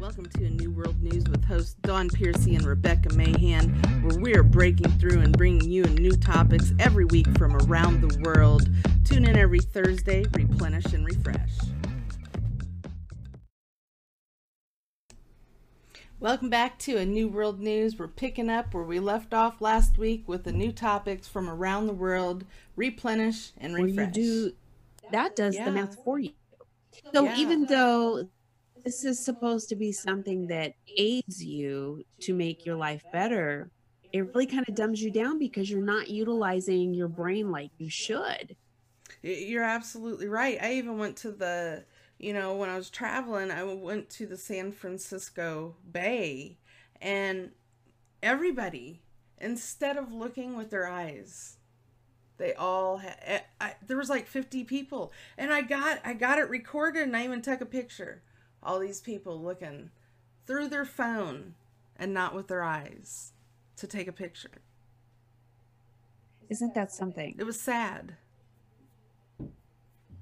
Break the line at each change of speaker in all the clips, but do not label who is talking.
welcome to a New World News with hosts Dawn Piercy and Rebecca Mahan, where we are breaking through and bringing you new topics every week from around the world. Tune in every Thursday, replenish and refresh. Welcome back to a New World News. We're picking up where we left off last week with the new topics from around the world, replenish and
Where
refresh.
you do that does
Yeah.
the math for you. So
Yeah.
even though this is supposed to be something that aids you to make your life better, it really kind of dumbs you down because you're not utilizing your brain like you should.
You're absolutely right. I even went to the, you know, when I was traveling, I went to the San Francisco Bay and everybody, instead of looking with their eyes, they all had, eh, I, there was like 50 people and I got, I got it recorded and I even took a picture. All these people looking through their phone and not with their eyes to take a picture.
Isn't that something?
It was sad.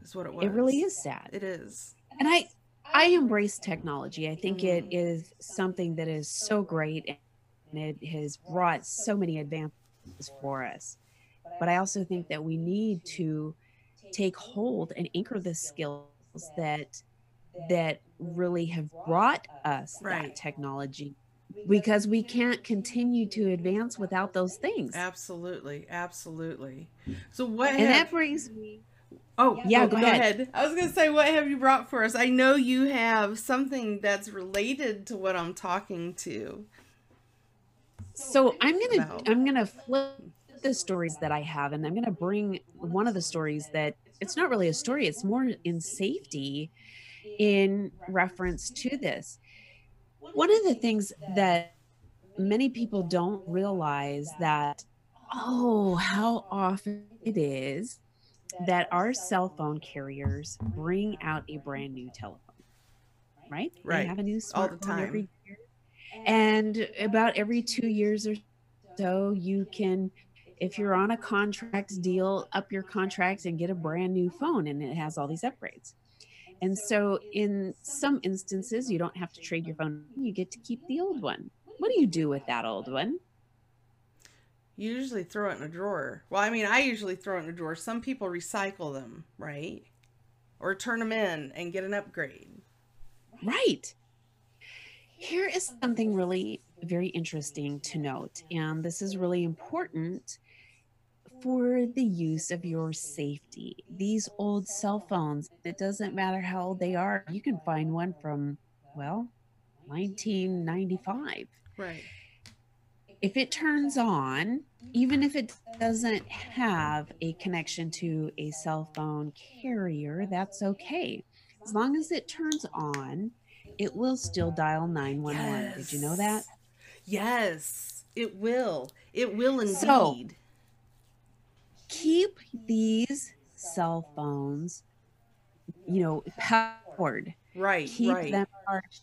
Is what it was.
It really is sad.
It is.
and I I embrace technology. I think it
Mhm.
is something that is so great and it has brought so many advances for us. But I also think that we need to take hold and anchor the skills that that really have brought us
Right.
that technology because we can't continue to advance without those things.
Absolutely, absolutely. So what?
And
have-
that brings me
oh,
Yeah,
oh,
go ahead.
I was gonna say, what have you brought for us? I know you have something that's related to what I'm talking to.
So I'm gonna
about.
I'm gonna flip the stories that I have, and I'm gonna bring one of the stories that it's not really a story; it's more in safety, in reference to this. One of the things that many people don't realize that oh how often it is that our cell phone carriers bring out a brand new telephone right
Right.
they have a new
All the
smartphone every year and about every two years or so you can if you're on a contract deal up your contract and get a brand new phone and it has all these upgrades and so in some instances you don't have to trade your phone you get to keep the old one what do you do with that old one
You usually throw it in a drawer. Well, I mean, I usually throw it in a drawer. Some people recycle them, right? Or turn them in and get an upgrade.
right here is something really very interesting to note and this is really important for the use of your safety. These old cell phones, it doesn't matter how old they are, you can find one from, well, 1995.
Right.
If it turns on, even if it doesn't have a connection to a cell phone carrier, that's okay. As long as it turns on, it will still dial 911. Did you know that?
Yes, it will. It will indeed.
So- keep these cell phones you know powered.
Right,
keep
right.
them charged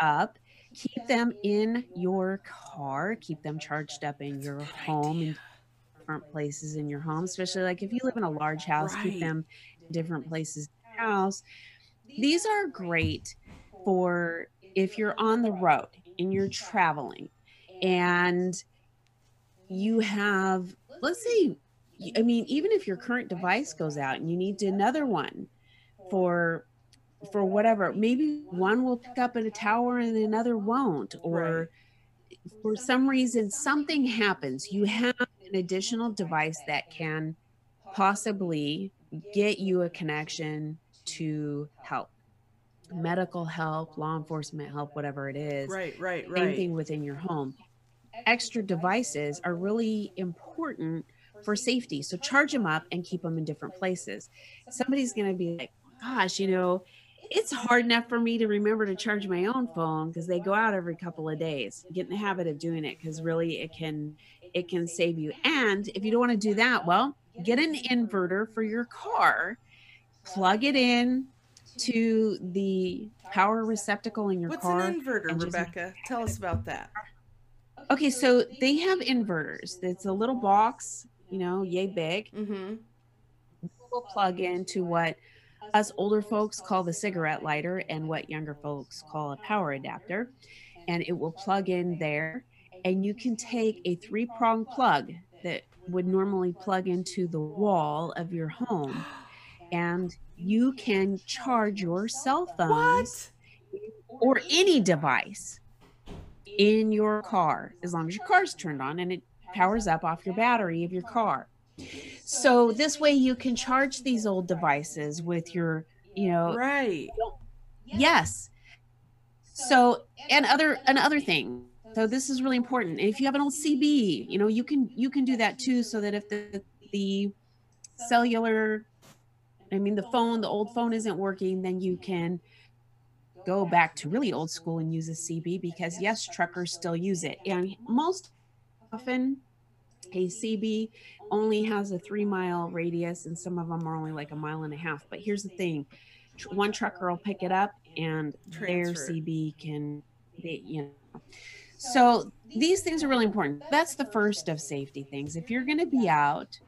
up. Keep them in your car. Keep them charged up in your home in different places in your home especially like if you live in a large house
Right.
keep them in different places in your house. These are great for if you're on the road and you're traveling and you have let's say i mean even if your current device goes out and you need another one for for whatever maybe one will pick up at a tower and another won't or for some reason something happens you have an additional device that can possibly get you a connection to help medical help law enforcement help whatever it is
Right, right, right.
thing within your home. Extra devices are really important for safety. So charge them up and keep them in different places. Somebody's going to be like, gosh, you know, it's hard enough for me to remember to charge my own phone because they go out every couple of days. Get in the habit of doing it because really it can it can save you. And if you don't want to do that, well, get an inverter for your car, plug it in to the power receptacle in your
What's
car.
What's an inverter, Rebecca? Tell us about that.
Okay, so they have inverters. It's a little box, you know, yay big.
Mm-hmm.
Will plug into what us older folks call the cigarette lighter and what younger folks call a power adapter. And it will plug in there. And you can take a three prong plug that would normally plug into the wall of your home and you can charge your cell phones
What?
or any device in your car as long as your car's turned on and it powers up off your battery of your car. So this way you can charge these old devices with your, you know,
Right.
yes. So and other another thing. So this is really important. If you have an old CB, you know, you can you can do that too so that if the the cellular I mean the phone, the old phone isn't working, then you can go back to really old school and use a CB because yes, truckers still use it. And most often a CB only has a three mile radius and some of them are only like a mile and a half. But here's the thing one trucker will pick it up and their
Transfer it.
CB can, they, you know. So these things are really important. That's the first of safety things. If you're going to be out,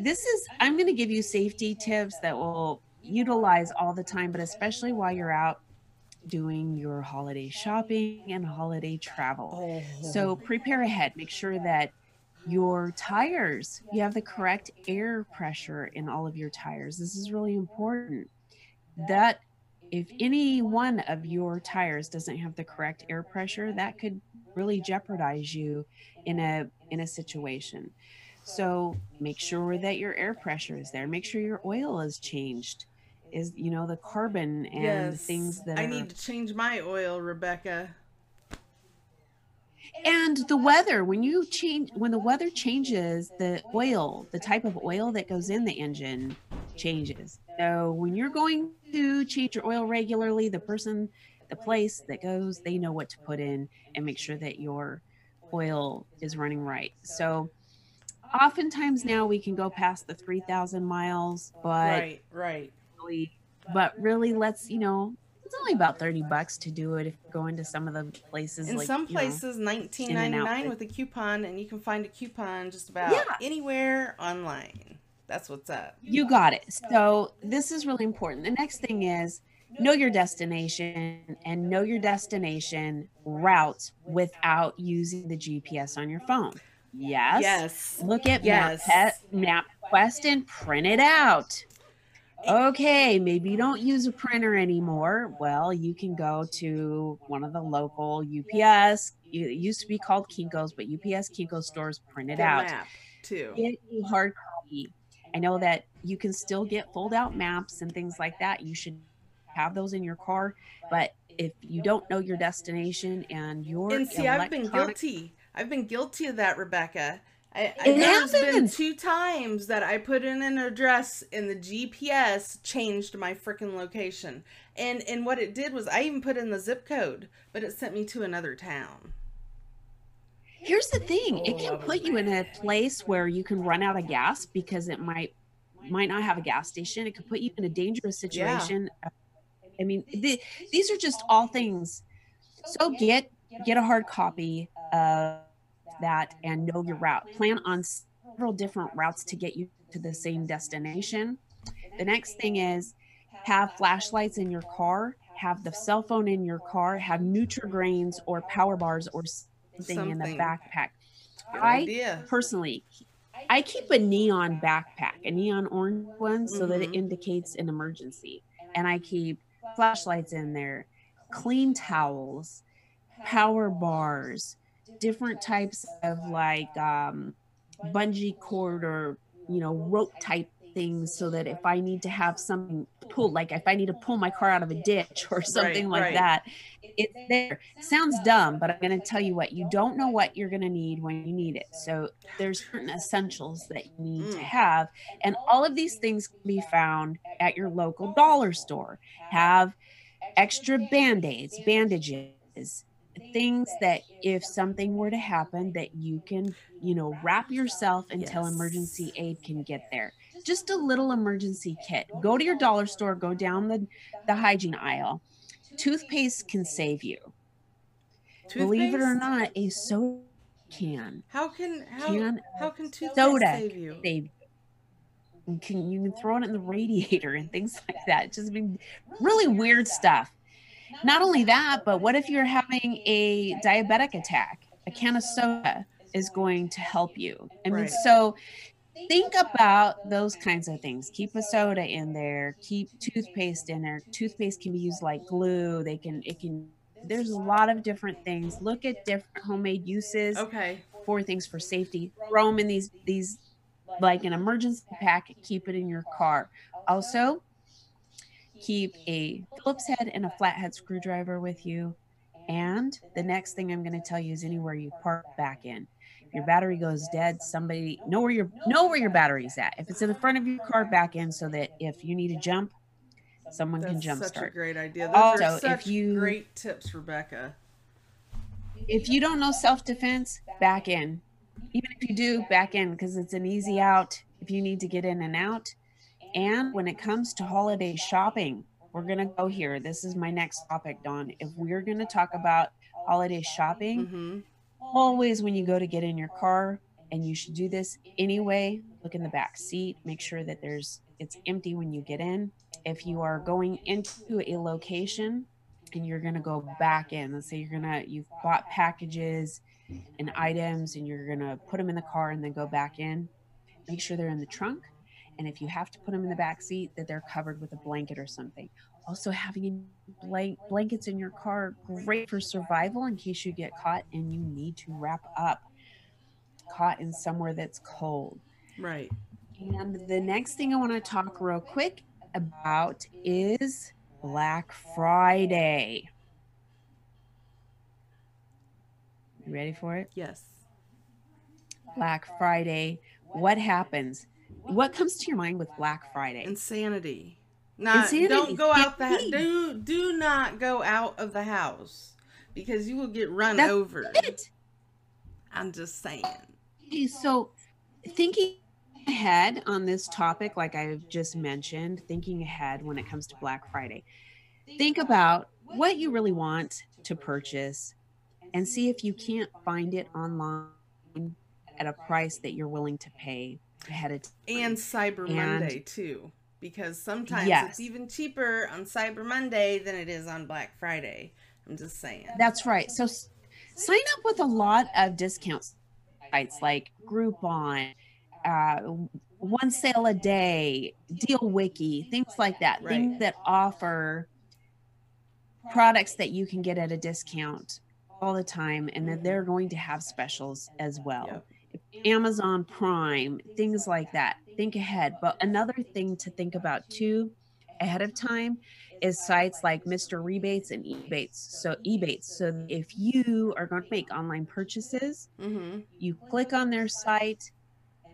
this is, I'm going to give you safety tips that will utilize all the time, but especially while you're out doing your holiday shopping and holiday travel.
Oh.
So prepare ahead. Make sure that your tires, you have the correct air pressure in all of your tires. This is really important. That if any one of your tires doesn't have the correct air pressure, that could really jeopardize you in a in a situation. So make sure that your air pressure is there. Make sure your oil is changed. Is you know the carbon and
yes.
things that
I
are
need to change my oil, Rebecca.
And the weather when you change when the weather changes the oil the type of oil that goes in the engine changes so when you're going to change your oil regularly the person the place that goes they know what to put in and make sure that your oil is running right so oftentimes now we can go past the 3000 miles but
right, right.
really, but really let's you know it's only about 30 bucks to do it if you're going to some of the places
In
like
some
you know,
places, nineteen ninety nine with a coupon, and you can find a coupon just about
Yeah.
anywhere online. That's what's up.
You got it. So this is really important. The next thing is know your destination and know your destination routes without using the GPS on your phone. Yes.
Yes.
Look at
Yes.
Map, quest and print it out. Okay, maybe you don't use a printer anymore. Well, you can go to one of the local UPS. It used to be called Kinko's, but UPS Kinko stores print it
The
out
map too.
get a hard copy. I know that you can still get fold out maps and things like that. You should have those in your car. But if you don't know your destination and your
And see, I've been guilty. I've been guilty of that, Rebecca. I, I,
It
been two times that I put in an address and the GPS changed my freaking location. And and what it did was I even put in the zip code, but it sent me to another town.
Here's the thing: it can put you in a place where you can run out of gas because it might might not have a gas station. It could put you in a dangerous
Yeah.
situation. I mean, the, these are just all things. So get get a hard copy of that and know your route. Plan on several different routes to get you to the same destination. The next thing is have flashlights in your car, have the cell phone in your car, have Nutrigrains or power bars or something, in the backpack.
Good
I
idea.
personally I keep a neon backpack, a neon orange one, so that it
Mhm.
indicates an emergency. And I keep flashlights in there, clean towels, power bars, different types of like um, bungee cord or you know rope type things, so that if I need to have something pulled, like if I need to pull my car out of a ditch or something like
right.
that, it's there. Sounds dumb, but I'm going to tell you what you don't know what you're going to need when you need it. So there's certain essentials that you need to
Mm.
have, and all of these things can be found at your local dollar store. Have extra band-aids, bandages, things that if something were to happen that you can, you know, wrap yourself until
Yes.
emergency aid can get there. Just a little emergency kit. Go to your dollar store, go down the the hygiene aisle. Toothpaste can save you. Believe it or not, a soda can
How can how
can
how can toothpaste
soda
save you?
save you. Can you can throw it in the radiator and things like that. Just been really weird stuff. Not only that, but what if you're having a diabetic attack? A can of soda is going to help you. I mean,
Right.
so think about those kinds of things. Keep a soda in there, keep toothpaste in there. Toothpaste can be used like glue. They can it can there's a lot of different things. Look at different homemade uses
Okay.
for things for safety. Throw them in these these like an emergency pack. Keep it in your car. Also, keep a Phillips head and a flathead screwdriver with you. And the next thing I'm going to tell you is anywhere you park back in. If your battery goes dead, somebody know where your know where your battery's at. If it's in the front of your car, back in so that if you need to jump, someone can jump
such a
start.
great idea. Oh, Those
Also,
are
if you-
great tips, Rebecca.
if you don't know self defense, back in. Even if you do, back in because it's an easy out if you need to get in and out. And when it comes to holiday shopping, we're going to go here. This is my next topic, Dawn. If we're going to talk about holiday shopping,
hmm
always when you go to get in your car, and you should do this anyway, look in the back seat, make sure that there's it's empty when you get in. If you are going into a location and you're going to go back in, let's say you're going to you've bought packages and items and you're going to put them in the car and then go back in, make sure they're in the trunk. And if you have to put them in the back seat, that they're covered with a blanket or something. Also, having blank blankets in your car great for survival in case you get caught and you need to wrap up caught in somewhere that's cold.
Right.
And the next thing I want to talk real quick about is Black Friday. You ready for it?
Yes.
Black Friday. What happens? What comes to your mind with Black Friday?
Insanity. Not
Insanity.
don't go out the
Indeed.
do do not go out of the house because you will get run
That's
over.
it.
I'm just saying.
Okay, so thinking ahead on this topic, like I've just mentioned, thinking ahead when it comes to Black Friday, think about what you really want to purchase and see if you can't find it online at a price that you're willing to pay ahead of time.
And Cyber
And-
Monday too. Because sometimes
Yes.
it's even cheaper on Cyber Monday than it is on Black Friday. I'm just saying.
That's right. So sign up with a lot of discount sites like Groupon, uh, one sale a day, Deal Wiki, things like that.
Right.
Things that offer products that you can get at a discount all the time, and then they're going to have specials as well.
Yep.
Amazon Prime, things like that. Think ahead. But another thing to think about too, ahead of time, is sites like Mr. Rebates and Ebates. So Ebates. So if you are going to make online purchases,
Mm-hmm.
you click on their site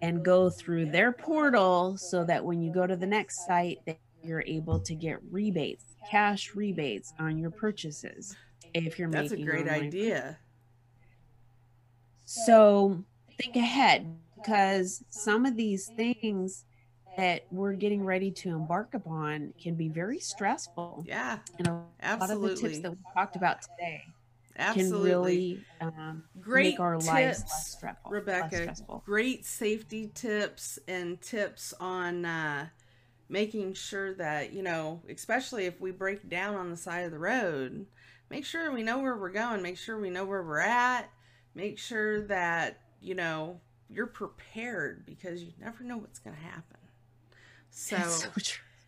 and go through their portal so that when you go to the next site that you're able to get rebates, cash rebates on your purchases. If you're
That's a great idea.
so think ahead because some of these things that we're getting ready to embark upon can be very stressful.
Yeah,
And a lot of the tips that we talked about today
absolutely.
can really um,
Great
make our lives less stressful.
Rebecca.
Less stressful.
Great safety tips and tips on uh, making sure that, you know, especially if we break down on the side of the road, make sure we know where we're going, make sure we know where we're at, make sure that, you know, you're prepared because you never know what's going to happen. So,
so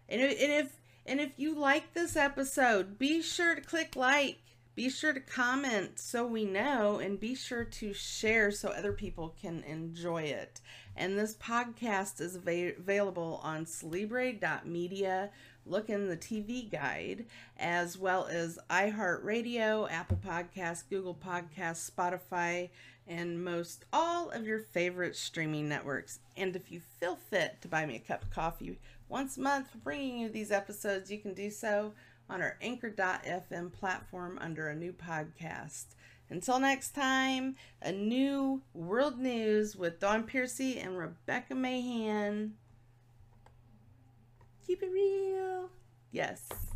and if, and if and if you like this episode, be sure to click like, be sure to comment so we know, and be sure to share so other people can enjoy it. And this podcast is ava- available on celebre.media. Look in the TV guide, as well as iHeartRadio, Apple Podcasts, Google Podcasts, Spotify, and most all of your favorite streaming networks. And if you feel fit to buy me a cup of coffee once a month for bringing you these episodes, you can do so on our anchor.fm platform under a new podcast. Until next time, a new world news with Dawn Piercy and Rebecca Mahan. Keep it real. Yes.